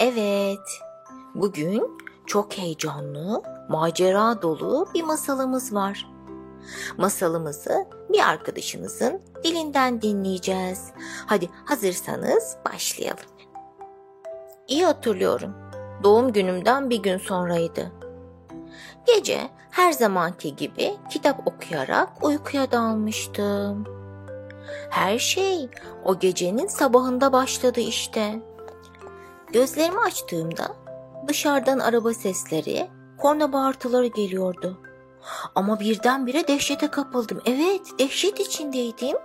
Evet, bugün çok heyecanlı, macera dolu bir masalımız var. Masalımızı bir arkadaşımızın dilinden dinleyeceğiz. Hadi hazırsanız başlayalım. İyi hatırlıyorum. Doğum günümden bir gün sonraydı. Gece her zamanki gibi kitap okuyarak uykuya dalmıştım. Her şey o gecenin sabahında başladı işte. Gözlerimi açtığımda dışarıdan araba sesleri, korna bağırtıları geliyordu. Ama birdenbire dehşete kapıldım. Evet, dehşet içindeydim.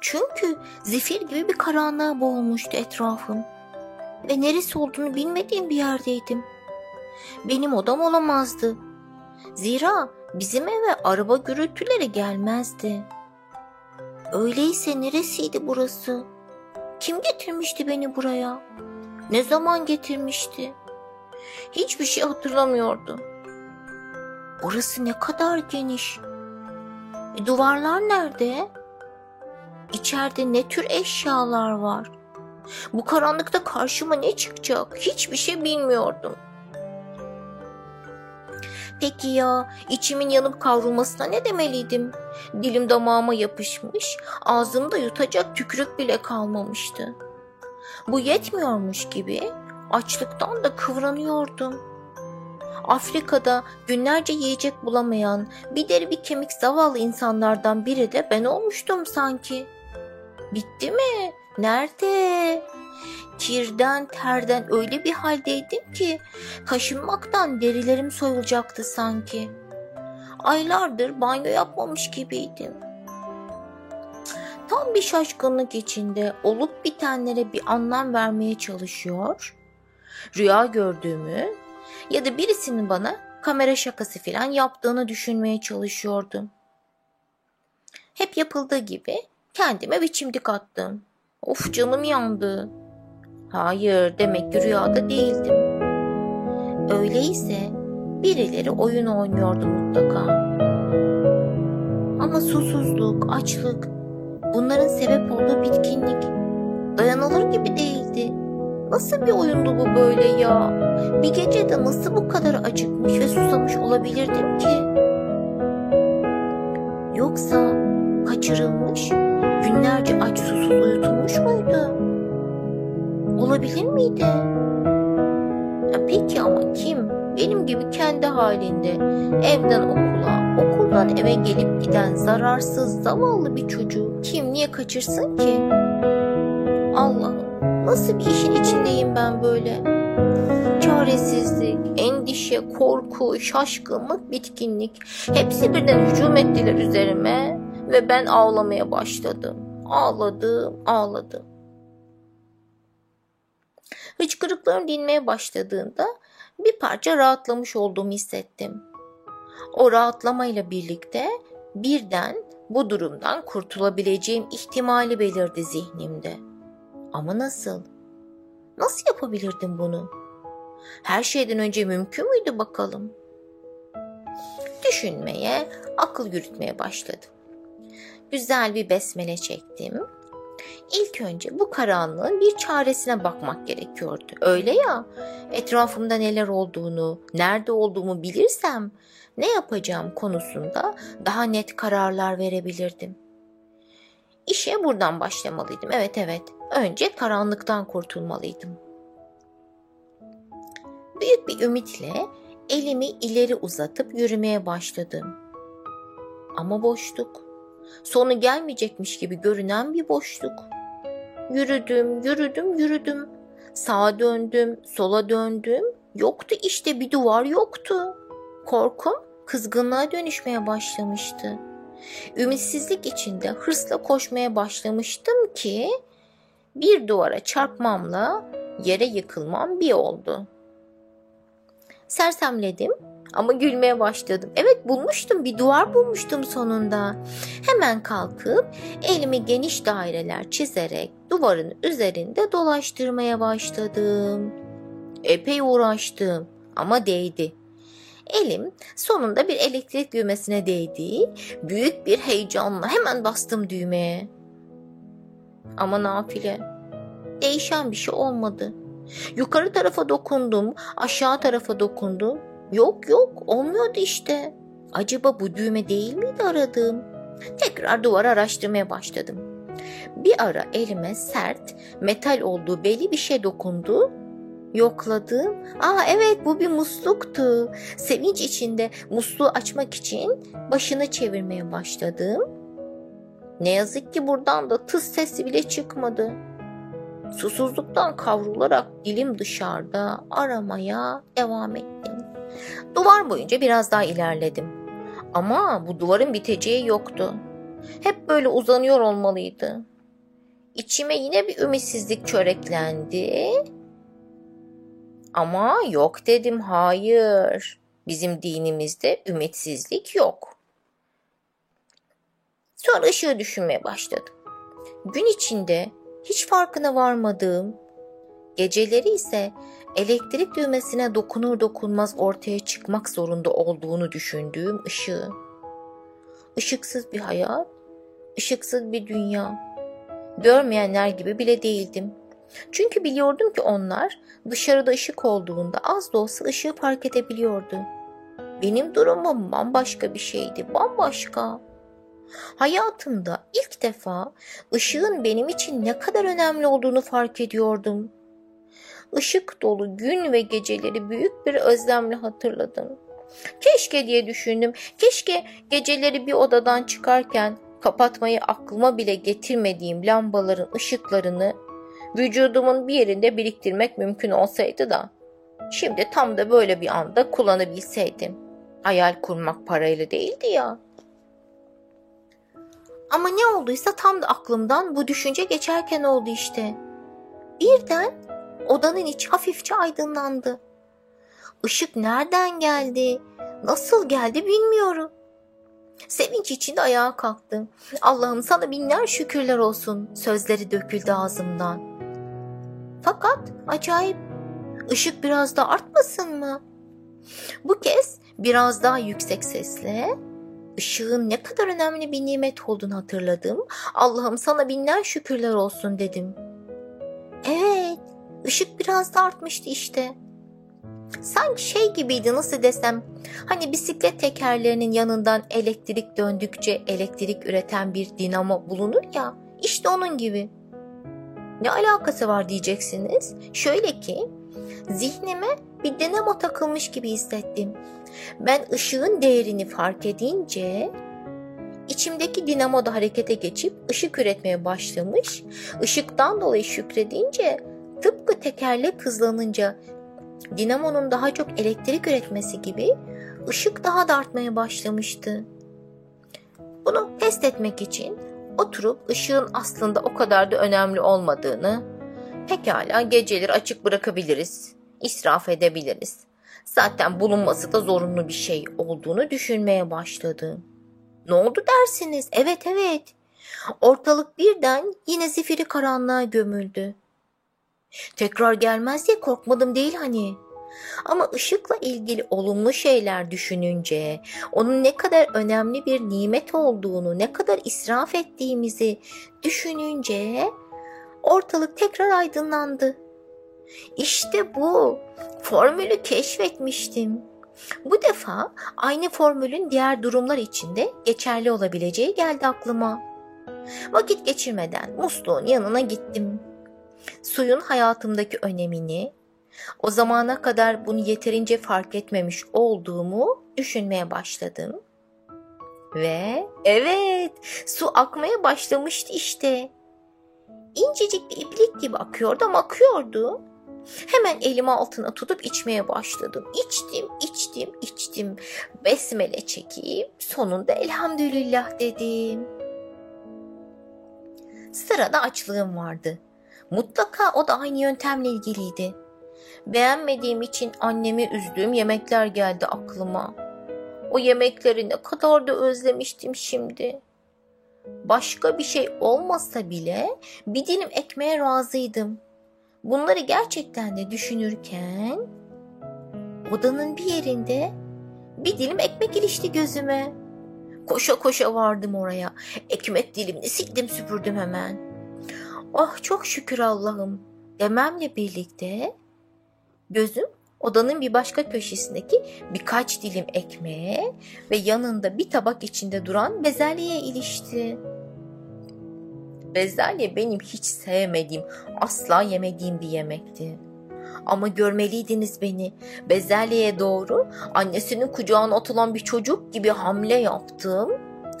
Çünkü zifir gibi bir karanlığa boğulmuştu etrafım. Ve neresi olduğunu bilmediğim bir yerdeydim. Benim odam olamazdı. Zira bizim eve araba gürültüleri gelmezdi. Öyleyse neresiydi burası? Kim getirmişti beni buraya? Ne zaman getirmişti? Hiçbir şey hatırlamıyordum. Burası ne kadar geniş. E, duvarlar nerede? İçeride ne tür eşyalar var? Bu karanlıkta karşıma ne çıkacak? Hiçbir şey bilmiyordum. Peki ya içimin yanıp kavrulmasına ne demeliydim? Dilim damağıma yapışmış, ağzımda yutacak tükürük bile kalmamıştı. Bu yetmiyormuş gibi açlıktan da kıvranıyordum. Afrika'da günlerce yiyecek bulamayan bir deri bir kemik zavallı insanlardan biri de ben olmuştum sanki. Bitti mi? Nerede? Kirden terden öyle bir haldeydim ki kaşınmaktan derilerim soyulacaktı sanki. Aylardır banyo yapmamış gibiydim. Tam bir şaşkınlık içinde olup bitenlere bir anlam vermeye çalışıyor. Rüya gördüğümü ya da birisinin bana kamera şakası falan yaptığını düşünmeye çalışıyordum. Hep yapıldığı gibi kendime bir çimdik attım. Of canım yandı. Hayır demek ki rüyada değildim. Öyleyse birileri oyun oynuyordu mutlaka. Ama susuzluk, açlık, bunların sebep olduğu bitkinlik dayanılır gibi değildi. Nasıl bir oyundu bu böyle ya? Bir gecede nasıl bu kadar acıkmış ve susamış olabilirdim ki? Yoksa kaçırılmış, günlerce aç susuz uyutulmuş muydu? Olabilir miydi? Ya peki ama kim? Benim gibi kendi halinde evden okula, okuldan eve gelip giden zararsız zavallı bir çocuğu kim niye kaçırsın ki? Allah'ım nasıl bir işin içindeyim ben böyle? Çaresizlik, endişe, korku, şaşkınlık, bitkinlik hepsi birden hücum ettiler üzerime ve ben ağlamaya başladım. Ağladım, ağladım. Hıçkırıklarım dinmeye başladığında bir parça rahatlamış olduğumu hissettim. O rahatlamayla birlikte birden bu durumdan kurtulabileceğim ihtimali belirdi zihnimde. Ama nasıl? Nasıl yapabilirdim bunu? Her şeyden önce mümkün müydü bakalım? Düşünmeye, akıl yürütmeye başladım. Güzel bir besmele çektim İlk önce bu karanlığın bir çaresine bakmak gerekiyordu. Öyle ya, etrafımda neler olduğunu, nerede olduğumu bilirsem ne yapacağım konusunda daha net kararlar verebilirdim. İşe buradan başlamalıydım. Evet evet. Önce karanlıktan kurtulmalıydım. Büyük bir ümitle elimi ileri uzatıp yürümeye başladım. Ama boşluk. Sonu gelmeyecekmiş gibi görünen bir boşluk. Yürüdüm, yürüdüm, yürüdüm. Sağa döndüm, sola döndüm. Yoktu işte bir duvar yoktu. Korkum kızgınlığa dönüşmeye başlamıştı. Ümitsizlik içinde hırsla koşmaya başlamıştım ki bir duvara çarpmamla yere yıkılmam bir oldu. Sersemledim ama gülmeye başladım. Evet bulmuştum bir duvar bulmuştum sonunda. Hemen kalkıp elimi geniş daireler çizerek duvarın üzerinde dolaştırmaya başladım. Epey uğraştım ama değdi. Elim sonunda bir elektrik düğmesine değdi. Büyük bir heyecanla hemen bastım düğmeye. Ama nafile. Değişen bir şey olmadı. Yukarı tarafa dokundum, aşağı tarafa dokundum. Yok yok olmuyordu işte. Acaba bu düğme değil miydi aradığım? Tekrar duvar araştırmaya başladım. Bir ara elime sert, metal olduğu belli bir şey dokundu. Yokladım. Aa evet bu bir musluktu. Sevinç içinde musluğu açmak için başını çevirmeye başladım. Ne yazık ki buradan da tıs sesi bile çıkmadı. Susuzluktan kavrularak dilim dışarıda aramaya devam ettim. Duvar boyunca biraz daha ilerledim. Ama bu duvarın biteceği yoktu. Hep böyle uzanıyor olmalıydı. İçime yine bir ümitsizlik çöreklendi. Ama yok dedim hayır. Bizim dinimizde ümitsizlik yok. Sonra ışığı düşünmeye başladım. Gün içinde hiç farkına varmadığım, geceleri ise elektrik düğmesine dokunur dokunmaz ortaya çıkmak zorunda olduğunu düşündüğüm ışığı. Işıksız bir hayat, ışıksız bir dünya. Görmeyenler gibi bile değildim. Çünkü biliyordum ki onlar dışarıda ışık olduğunda az da olsa ışığı fark edebiliyordu. Benim durumum bambaşka bir şeydi, bambaşka. Hayatımda ilk defa ışığın benim için ne kadar önemli olduğunu fark ediyordum. Işık dolu gün ve geceleri büyük bir özlemle hatırladım. Keşke diye düşündüm. Keşke geceleri bir odadan çıkarken kapatmayı aklıma bile getirmediğim lambaların ışıklarını vücudumun bir yerinde biriktirmek mümkün olsaydı da şimdi tam da böyle bir anda kullanabilseydim. Hayal kurmak parayla değildi ya. Ama ne olduysa tam da aklımdan bu düşünce geçerken oldu işte. Birden odanın içi hafifçe aydınlandı. Işık nereden geldi, nasıl geldi bilmiyorum. Sevinç içinde ayağa kalktım. Allah'ım sana binler şükürler olsun sözleri döküldü ağzımdan. Fakat acayip ışık biraz da artmasın mı? Bu kez biraz daha yüksek sesle ışığın ne kadar önemli bir nimet olduğunu hatırladım. Allah'ım sana binler şükürler olsun dedim. Evet, ışık biraz da artmıştı işte. Sanki şey gibiydi nasıl desem. Hani bisiklet tekerlerinin yanından elektrik döndükçe elektrik üreten bir dinamo bulunur ya. İşte onun gibi. Ne alakası var diyeceksiniz. Şöyle ki zihnime bir dinamo takılmış gibi hissettim. Ben ışığın değerini fark edince içimdeki dinamo da harekete geçip ışık üretmeye başlamış. Işıktan dolayı şükredince tıpkı tekerlek hızlanınca dinamonun daha çok elektrik üretmesi gibi ışık daha da artmaya başlamıştı. Bunu test etmek için oturup ışığın aslında o kadar da önemli olmadığını, pekala geceleri açık bırakabiliriz, israf edebiliriz. Zaten bulunması da zorunlu bir şey olduğunu düşünmeye başladı. Ne oldu dersiniz? Evet evet. Ortalık birden yine zifiri karanlığa gömüldü. Tekrar gelmez diye korkmadım değil hani. Ama ışıkla ilgili olumlu şeyler düşününce, onun ne kadar önemli bir nimet olduğunu, ne kadar israf ettiğimizi düşününce ortalık tekrar aydınlandı. İşte bu. Formülü keşfetmiştim. Bu defa aynı formülün diğer durumlar içinde geçerli olabileceği geldi aklıma. Vakit geçirmeden musluğun yanına gittim. Suyun hayatımdaki önemini, o zamana kadar bunu yeterince fark etmemiş olduğumu düşünmeye başladım. Ve evet, su akmaya başlamıştı işte. İncecik bir iplik gibi akıyordu ama akıyordu. Hemen elimi altına tutup içmeye başladım. İçtim, içtim, içtim. Besmele çekip sonunda elhamdülillah dedim. Sırada açlığım vardı. Mutlaka o da aynı yöntemle ilgiliydi. Beğenmediğim için annemi üzdüğüm yemekler geldi aklıma. O yemekleri ne kadar da özlemiştim şimdi. Başka bir şey olmasa bile bir dilim ekmeğe razıydım. Bunları gerçekten de düşünürken odanın bir yerinde bir dilim ekmek ilişti gözüme. Koşa koşa vardım oraya. Ekmek dilimini sildim süpürdüm hemen. Oh çok şükür Allah'ım. dememle birlikte gözüm odanın bir başka köşesindeki birkaç dilim ekmeğe ve yanında bir tabak içinde duran bezelyeye ilişti. Bezelye benim hiç sevmediğim, asla yemediğim bir yemekti. Ama görmeliydiniz beni. Bezelyeye doğru annesinin kucağına atılan bir çocuk gibi hamle yaptım.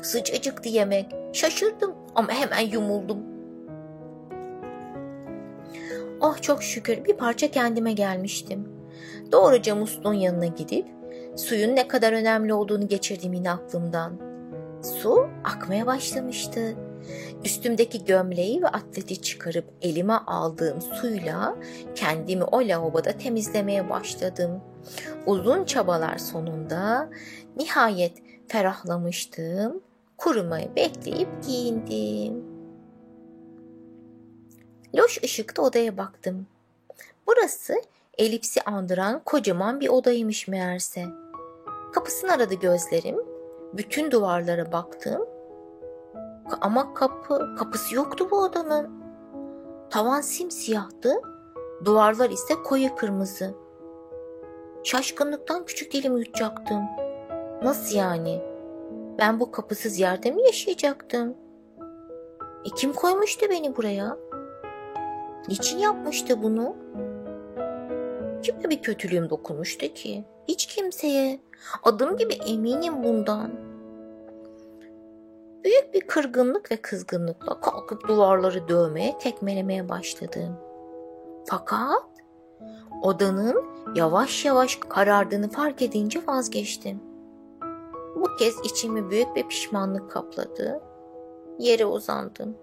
Sıcacıktı yemek. Şaşırdım ama hemen yumuldum. Oh çok şükür bir parça kendime gelmiştim. Doğruca musluğun yanına gidip suyun ne kadar önemli olduğunu geçirdim yine aklımdan. Su akmaya başlamıştı. Üstümdeki gömleği ve atleti çıkarıp elime aldığım suyla kendimi o lavaboda temizlemeye başladım. Uzun çabalar sonunda nihayet ferahlamıştım. Kurumayı bekleyip giyindim. Loş ışıkta odaya baktım. Burası elipsi andıran kocaman bir odaymış meğerse. Kapısını aradı gözlerim. Bütün duvarlara baktım ama kapı, kapısı yoktu bu odanın. Tavan simsiyahtı, duvarlar ise koyu kırmızı. Şaşkınlıktan küçük dilimi yutacaktım. Nasıl yani? Ben bu kapısız yerde mi yaşayacaktım? E kim koymuştu beni buraya? Niçin yapmıştı bunu? Kime bir kötülüğüm dokunmuştu ki? Hiç kimseye. Adım gibi eminim bundan.'' Büyük bir kırgınlık ve kızgınlıkla kalkıp duvarları dövmeye, tekmelemeye başladım. Fakat odanın yavaş yavaş karardığını fark edince vazgeçtim. Bu kez içimi büyük bir pişmanlık kapladı. Yere uzandım.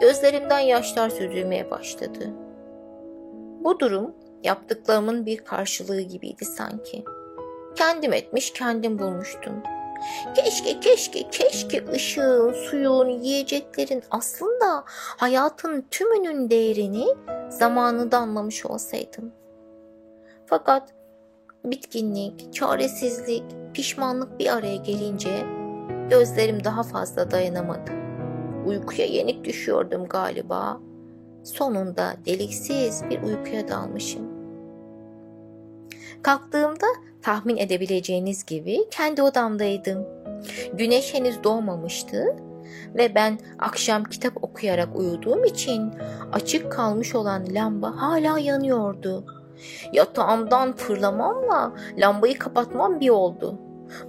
Gözlerimden yaşlar süzülmeye başladı. Bu durum yaptıklarımın bir karşılığı gibiydi sanki. Kendim etmiş, kendim bulmuştum.'' Keşke keşke keşke ışığın, suyun, yiyeceklerin aslında hayatın tümünün değerini zamanında anlamış olsaydım. Fakat bitkinlik, çaresizlik, pişmanlık bir araya gelince gözlerim daha fazla dayanamadı. Uykuya yenik düşüyordum galiba. Sonunda deliksiz bir uykuya dalmışım. Kalktığımda tahmin edebileceğiniz gibi kendi odamdaydım. Güneş henüz doğmamıştı ve ben akşam kitap okuyarak uyuduğum için açık kalmış olan lamba hala yanıyordu. Yatağımdan fırlamamla lambayı kapatmam bir oldu.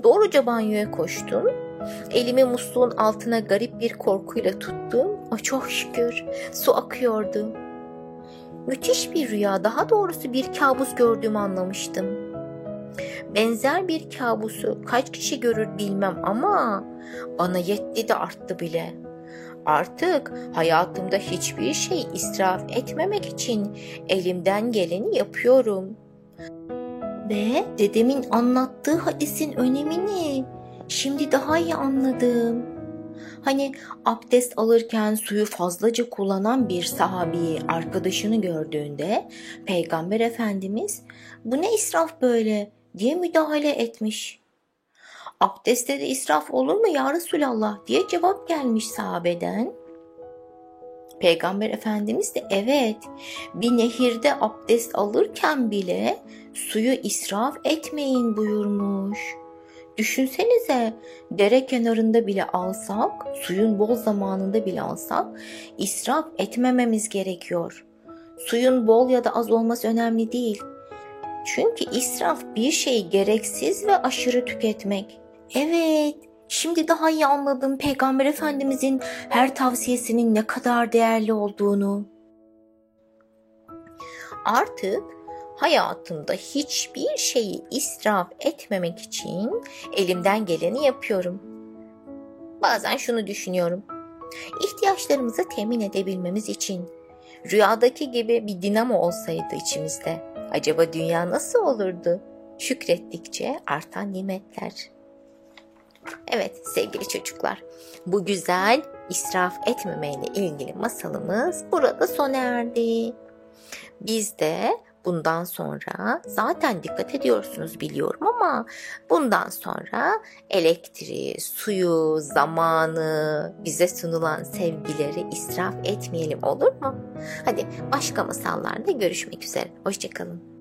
Doğruca banyoya koştum. Elimi musluğun altına garip bir korkuyla tuttum. O çok şükür su akıyordu. Müthiş bir rüya, daha doğrusu bir kabus gördüğümü anlamıştım. Benzer bir kabusu kaç kişi görür bilmem ama bana yetti de arttı bile. Artık hayatımda hiçbir şey israf etmemek için elimden geleni yapıyorum. Ve dedemin anlattığı hadisin önemini şimdi daha iyi anladım. Hani abdest alırken suyu fazlaca kullanan bir sahabi arkadaşını gördüğünde Peygamber Efendimiz bu ne israf böyle diye müdahale etmiş. Abdestte de israf olur mu ya Resulallah diye cevap gelmiş sahabeden. Peygamber Efendimiz de evet bir nehirde abdest alırken bile suyu israf etmeyin buyurmuş. Düşünsenize dere kenarında bile alsak, suyun bol zamanında bile alsak israf etmememiz gerekiyor. Suyun bol ya da az olması önemli değil. Çünkü israf bir şeyi gereksiz ve aşırı tüketmek. Evet, şimdi daha iyi anladım Peygamber Efendimizin her tavsiyesinin ne kadar değerli olduğunu. Artık hayatımda hiçbir şeyi israf etmemek için elimden geleni yapıyorum. Bazen şunu düşünüyorum. İhtiyaçlarımızı temin edebilmemiz için rüyadaki gibi bir dinamo olsaydı içimizde Acaba dünya nasıl olurdu? Şükrettikçe artan nimetler. Evet sevgili çocuklar, bu güzel israf etmemeyle ilgili masalımız burada sona erdi. Biz de bundan sonra zaten dikkat ediyorsunuz biliyorum ama bundan sonra elektriği, suyu, zamanı, bize sunulan sevgileri israf etmeyelim olur mu? Hadi başka masallarda görüşmek üzere. Hoşçakalın.